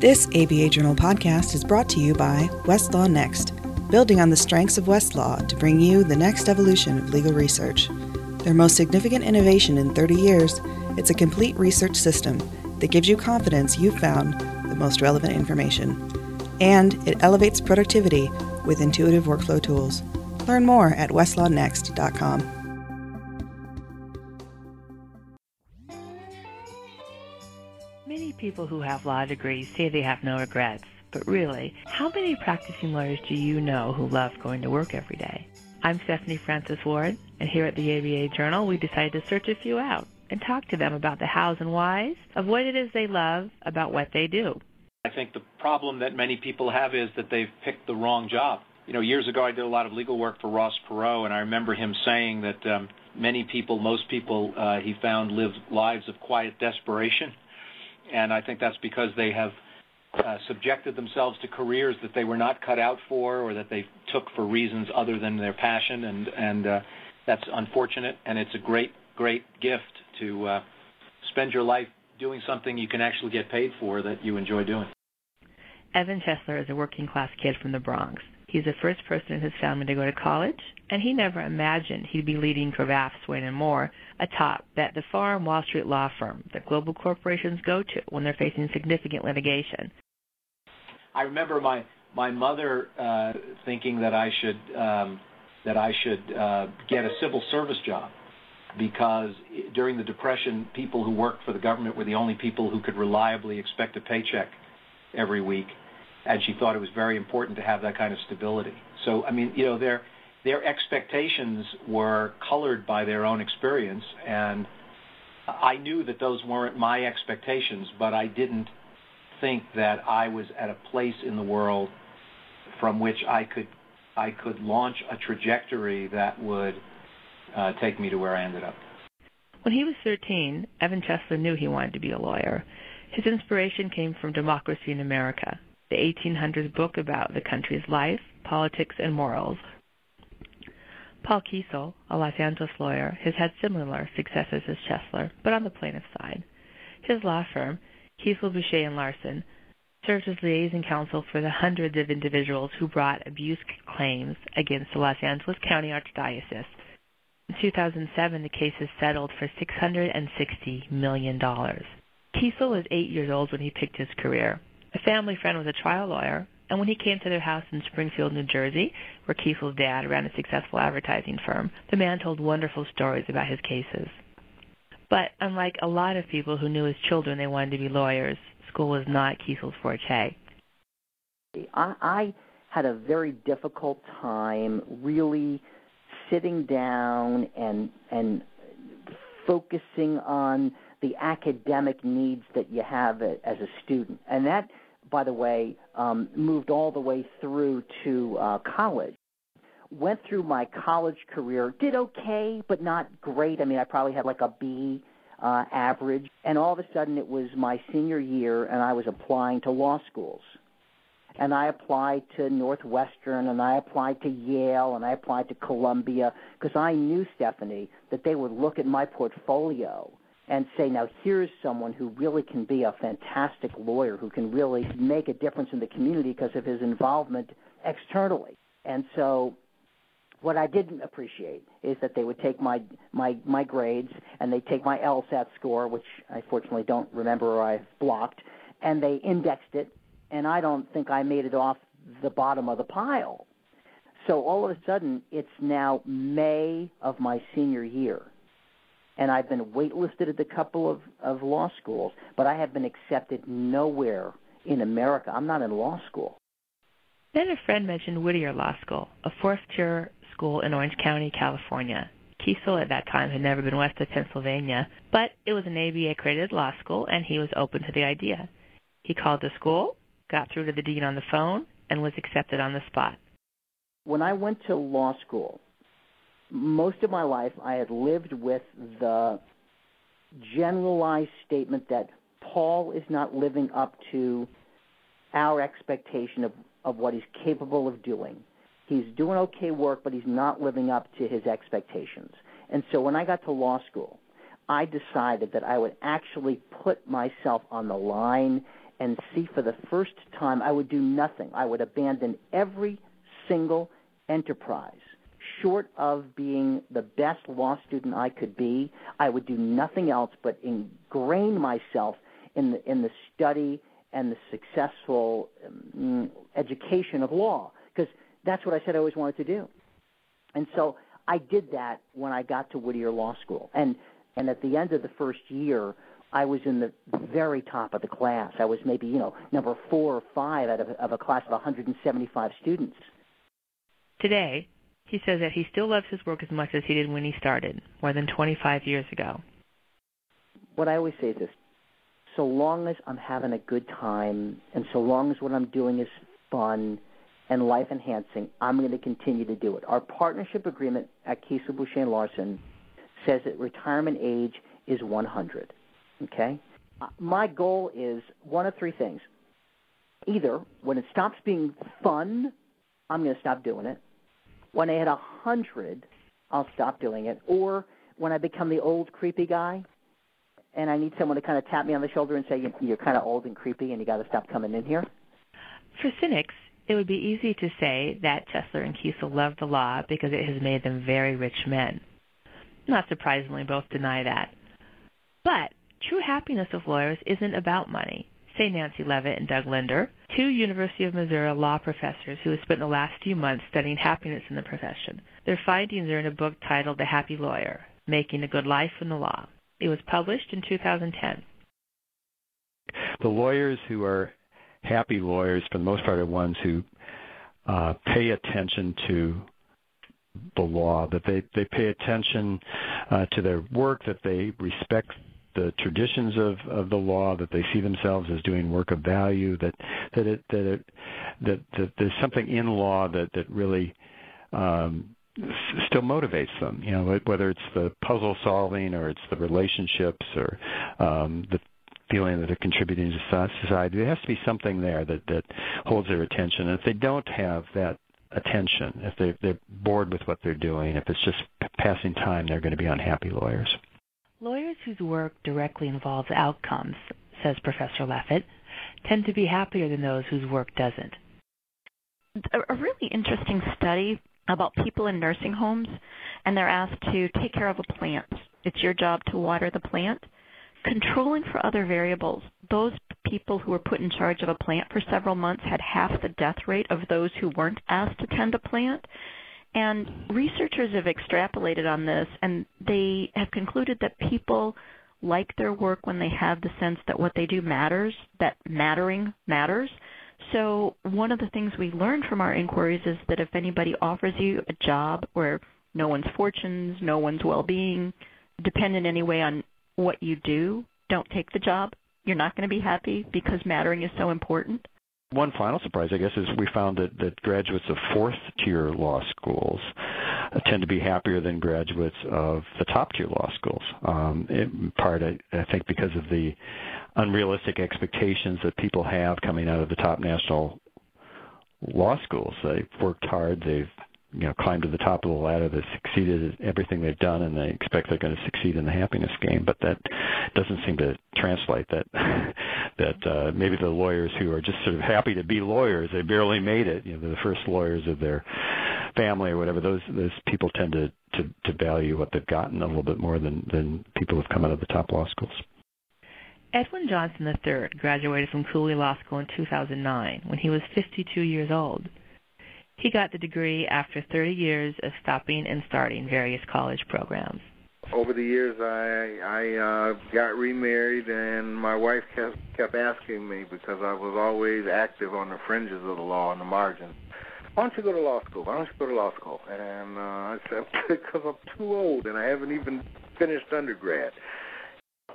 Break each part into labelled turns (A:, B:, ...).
A: This ABA Journal podcast is brought to you by Westlaw Next, building on the strengths of Westlaw to bring you the next evolution of legal research. Their most significant innovation in 30 years, it's a complete research system that gives you confidence you've found the most relevant information. And it elevates productivity with intuitive workflow tools. Learn more at westlawnext.com.
B: people who have law degrees say they have no regrets, but really, how many practicing lawyers do you know who love going to work every day? I'm Stephanie Francis Ward, and here at the ABA Journal, we decided to search a few out and talk to them about the hows and whys of what it is they love about what they do.
C: I think the problem that many people have is that they've picked the wrong job. You know, years ago I did a lot of legal work for Ross Perot, and I remember him saying that um, many people, most people, uh, he found lived lives of quiet desperation and I think that's because they have uh, subjected themselves to careers that they were not cut out for or that they took for reasons other than their passion, and and uh, that's unfortunate. And it's a great great gift to uh, spend your life doing something you can actually get paid for that you enjoy doing.
B: Evan Chesler is a working class kid from the Bronx. He's the first person in his family to go to college, and he never imagined he'd be leading Cravath, Swaine and Moore atop that the farm Wall Street law firm that global corporations go to when they're facing significant litigation.
C: I remember my my mother uh, thinking that I should um, that I should uh, get a civil service job because during the depression, people who worked for the government were the only people who could reliably expect a paycheck every week and she thought it was very important to have that kind of stability. So, I mean, you know, their their expectations were colored by their own experience, and I knew that those weren't my expectations, but I didn't think that I was at a place in the world from which I could I could launch a trajectory that would uh, take me to where I ended up.
B: When he was 13, Evan Chesler knew he wanted to be a lawyer. His inspiration came from Democracy in America, the 1800s book about the country's life, politics, and morals. Paul Kiesel, a Los Angeles lawyer, has had similar successes as Chesler, but on the plaintiff side. His law firm, Kiesel, Boucher, and Larsen, served as liaison counsel for the hundreds of individuals who brought abuse claims against the Los Angeles County Archdiocese. In 2007, the cases settled for $660 million. Kiesel was eight years old when he picked his career. A family friend was a trial lawyer, and when he came to their house in Springfield, New Jersey, where Kiesel's dad ran a successful advertising firm, the man told wonderful stories about his cases. But unlike a lot of people who knew as children they wanted to be lawyers, school was not Kiesel's forte.
D: I, I had a very difficult time really sitting down and and focusing on the academic needs that you have as a student. And that, by the way, um, moved all the way through to uh, college. Went through my college career, did okay, but not great. I mean, I probably had like a B uh, average. And all of a sudden, it was my senior year, and I was applying to law schools. And I applied to Northwestern, and I applied to Yale, and I applied to Columbia because I knew Stephanie that they would look at my portfolio and say, now here's someone who really can be a fantastic lawyer, who can really make a difference in the community because of his involvement externally. And so what I didn't appreciate is that they would take my my my grades and they take my LSAT score, which I fortunately don't remember or I've blocked, and they indexed it, and I don't think I made it off the bottom of the pile. So all of a sudden, it's now May of my senior year, and I've been waitlisted at a couple of, of law schools, but I have been accepted nowhere in America. I'm not in law school.
B: Then a friend mentioned Whittier Law School, a fourth tier school in Orange County, California. Kiesel at that time had never been west of Pennsylvania, but it was an ABA accredited law school, and he was open to the idea. He called the school, got through to the dean on the phone, and was accepted on the spot.
D: When I went to law school, most of my life I had lived with the generalized statement that Paul is not living up to our expectation of, of what he's capable of doing. He's doing okay work, but he's not living up to his expectations. And so when I got to law school, I decided that I would actually put myself on the line and see for the first time I would do nothing. I would abandon every single enterprise. Short of being the best law student I could be, I would do nothing else but ingrain myself in the in the study and the successful um, education of law because that's what I said I always wanted to do. And so I did that when I got to Whittier Law School. And and at the end of the first year, I was in the very top of the class. I was maybe, you know, number 4 or 5 out of of a class of 175 students.
B: Today, he says that he still loves his work as much as he did when he started, more than 25 years ago.
D: What I always say is this so long as I'm having a good time and so long as what I'm doing is fun and life enhancing, I'm going to continue to do it. Our partnership agreement at Kiesel Boucher Larsen says that retirement age is 100. Okay? Uh, my goal is one of three things. Either when it stops being fun, I'm going to stop doing it. When I hit a 100, I'll stop doing it. Or when I become the old creepy guy, and I need someone to kind of tap me on the shoulder and say you're kind of old and creepy and you got to stop coming in here.
B: For cynics, it would be easy to say that Chesler and Kiesel love the law because it has made them very rich men. Not surprisingly, both deny that. But true happiness of lawyers isn't about money, say Nancy Levit and Doug Linder, two University of Missouri law professors who have spent the last few months studying happiness in the profession. Their findings are in a book titled The Happy Lawyer Making a Good Life in the Law. It was published in 2010.
E: The lawyers who are happy lawyers, for the most part, are ones who uh, pay attention to the law, that they, they pay attention uh, to their work, that they respect the traditions of, of the law, that they see themselves as doing work of value, that that it, that, it, that, that there's something in law that that really um, still motivates them. You know, whether it's the puzzle solving or it's the relationships or um, the feeling that they're contributing to society. There has to be something there that that holds their attention. And if they don't have that attention, if they they're bored with what they're doing, if it's just passing time, they're going to be unhappy lawyers.
B: Whose work directly involves outcomes, says Professor Levit, tend to be happier than those whose work doesn't.
F: A really interesting study about people in nursing homes, and they're asked to take care of a plant. It's your job to water the plant Controlling for other variables, those people who were put in charge of a plant for several months had half the death rate of those who weren't asked to tend a plant. And researchers have extrapolated on this, and they have concluded that people like their work when they have the sense that what they do matters, that mattering matters. So, one of the things we learned from our inquiries is that if anybody offers you a job where no one's fortunes, no one's well being depend in any way on what you do, don't take the job. You're not going to be happy because mattering is so important.
E: One final surprise, I guess, is we found that, that graduates of fourth tier law schools tend to be happier than graduates of the top tier law schools. Um, in part, I, I think, because of the unrealistic expectations that people have coming out of the top national law schools. They've worked hard, they've you know climbed to the top of the ladder They've succeeded at everything they've done and they expect they're going to succeed in the happiness game but that doesn't seem to translate that that uh maybe the lawyers who are just sort of happy to be lawyers they barely made it you know they're the first lawyers of their family or whatever those those people tend to to to value what they've gotten a little bit more than than people who've come out of the top law schools
B: Edwin Johnson III graduated from Cooley Law School in 2009 when he was 52 years old. He got the degree after 30 years of stopping and starting various college programs.
G: Over the years, I I uh, got remarried, and my wife kept kept asking me because I was always active on the fringes of the law, on the margins. Why don't you go to law school? Why don't you go to law school? And uh, I said because I'm too old and I haven't even finished undergrad.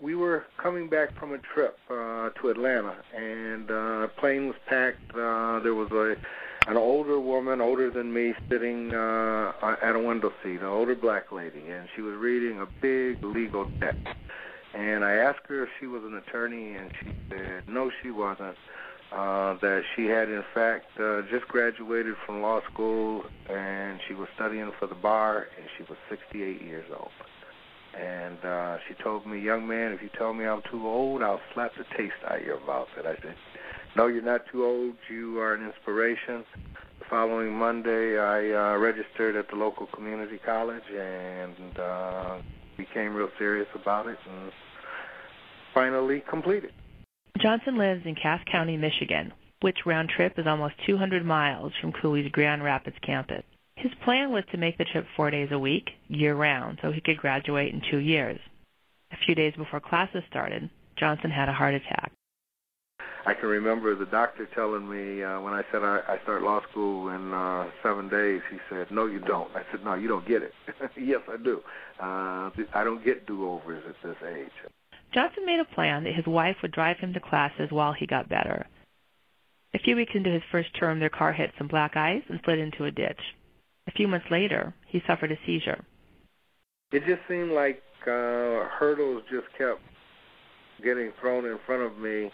G: We were coming back from a trip uh, to Atlanta, and uh, plane was packed. Uh, there was a an older woman, older than me, sitting uh, at a window seat, an older black lady, and she was reading a big legal text. And I asked her if she was an attorney, and she said no, she wasn't. Uh, that she had, in fact, uh, just graduated from law school, and she was studying for the bar, and she was 68 years old. And uh, she told me, young man, if you tell me I'm too old, I'll slap the taste out of your mouth. And I said, no, you're not too old. You are an inspiration. The following Monday, I uh, registered at the local community college and uh, became real serious about it and finally completed.
B: Johnson lives in Cass County, Michigan, which round trip is almost 200 miles from Cooley's Grand Rapids campus. His plan was to make the trip four days a week, year round, so he could graduate in two years. A few days before classes started, Johnson had a heart attack.
G: I can remember the doctor telling me uh, when I said I, I start law school in uh, seven days. He said, "No, you don't." I said, "No, you don't get it." yes, I do. Uh, I don't get do-overs at this age.
B: Johnson made a plan that his wife would drive him to classes while he got better. A few weeks into his first term, their car hit some black ice and slid into a ditch. A few months later, he suffered a seizure.
G: It just seemed like uh, hurdles just kept getting thrown in front of me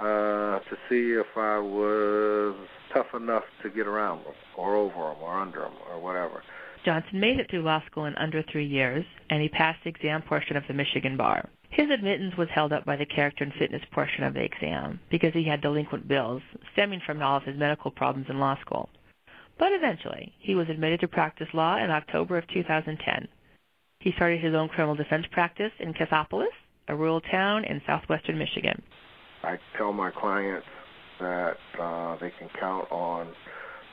G: uh, to see if I was tough enough to get around them or over them or under them or whatever.
B: Johnson made it through law school in under three years, and he passed the exam portion of the Michigan bar. His admittance was held up by the character and fitness portion of the exam because he had delinquent bills stemming from all of his medical problems in law school. But eventually, he was admitted to practice law in October of 2010. He started his own criminal defense practice in Cassopolis, a rural town in southwestern Michigan.
G: I tell my clients that uh, they can count on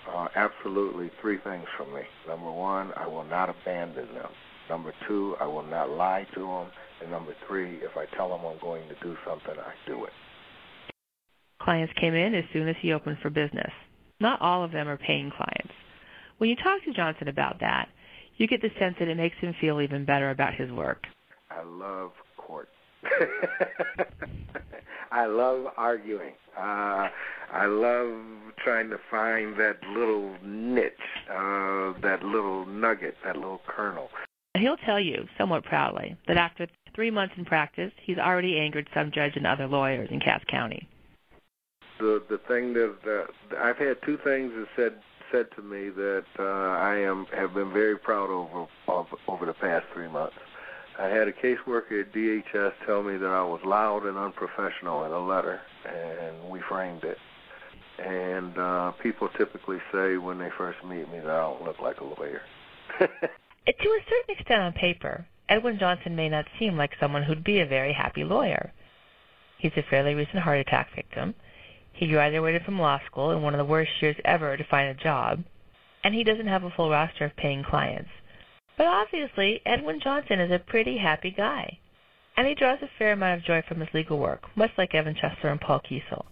G: uh, absolutely three things from me. Number one, I will not abandon them. Number two, I will not lie to them. And number three, if I tell them I'm going to do something, I do it.
B: Clients came in as soon as he opened for business. Not all of them are paying clients. When you talk to Johnson about that, you get the sense that it makes him feel even better about his work.
G: I love court. I love arguing. Uh, I love trying to find that little niche, uh, that little nugget, that little kernel.
B: He'll tell you, somewhat proudly, that after three months in practice, he's already angered some judge and other lawyers in Cass County
G: the the thing that uh, I've had two things that said said to me that uh, I am have been very proud over of, over the past three months. I had a caseworker at DHS tell me that I was loud and unprofessional in a letter, and we framed it. And uh, people typically say when they first meet me that I don't look like a lawyer.
B: to a certain extent, on paper, Edwin Johnson may not seem like someone who'd be a very happy lawyer. He's a fairly recent heart attack victim he graduated from law school in one of the worst years ever to find a job, and he doesn't have a full roster of paying clients. But obviously, Edwin Johnson is a pretty happy guy, and he draws a fair amount of joy from his legal work, much like Evan Chesler and Paul Kiesel.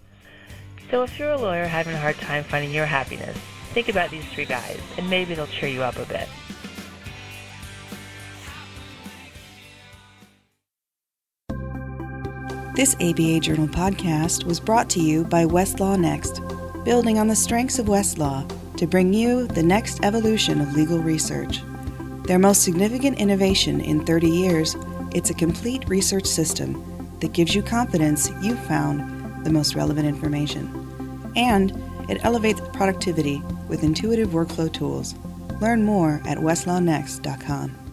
B: So if you're a lawyer having a hard time finding your happiness, think about these three guys, and maybe they'll cheer you up a bit.
A: This ABA Journal podcast was brought to you by Westlaw Next, building on the strengths of Westlaw to bring you the next evolution of legal research. Their most significant innovation in 30 years, it's a complete research system that gives you confidence you've found the most relevant information. And it elevates productivity with intuitive workflow tools. Learn more at westlawnext.com.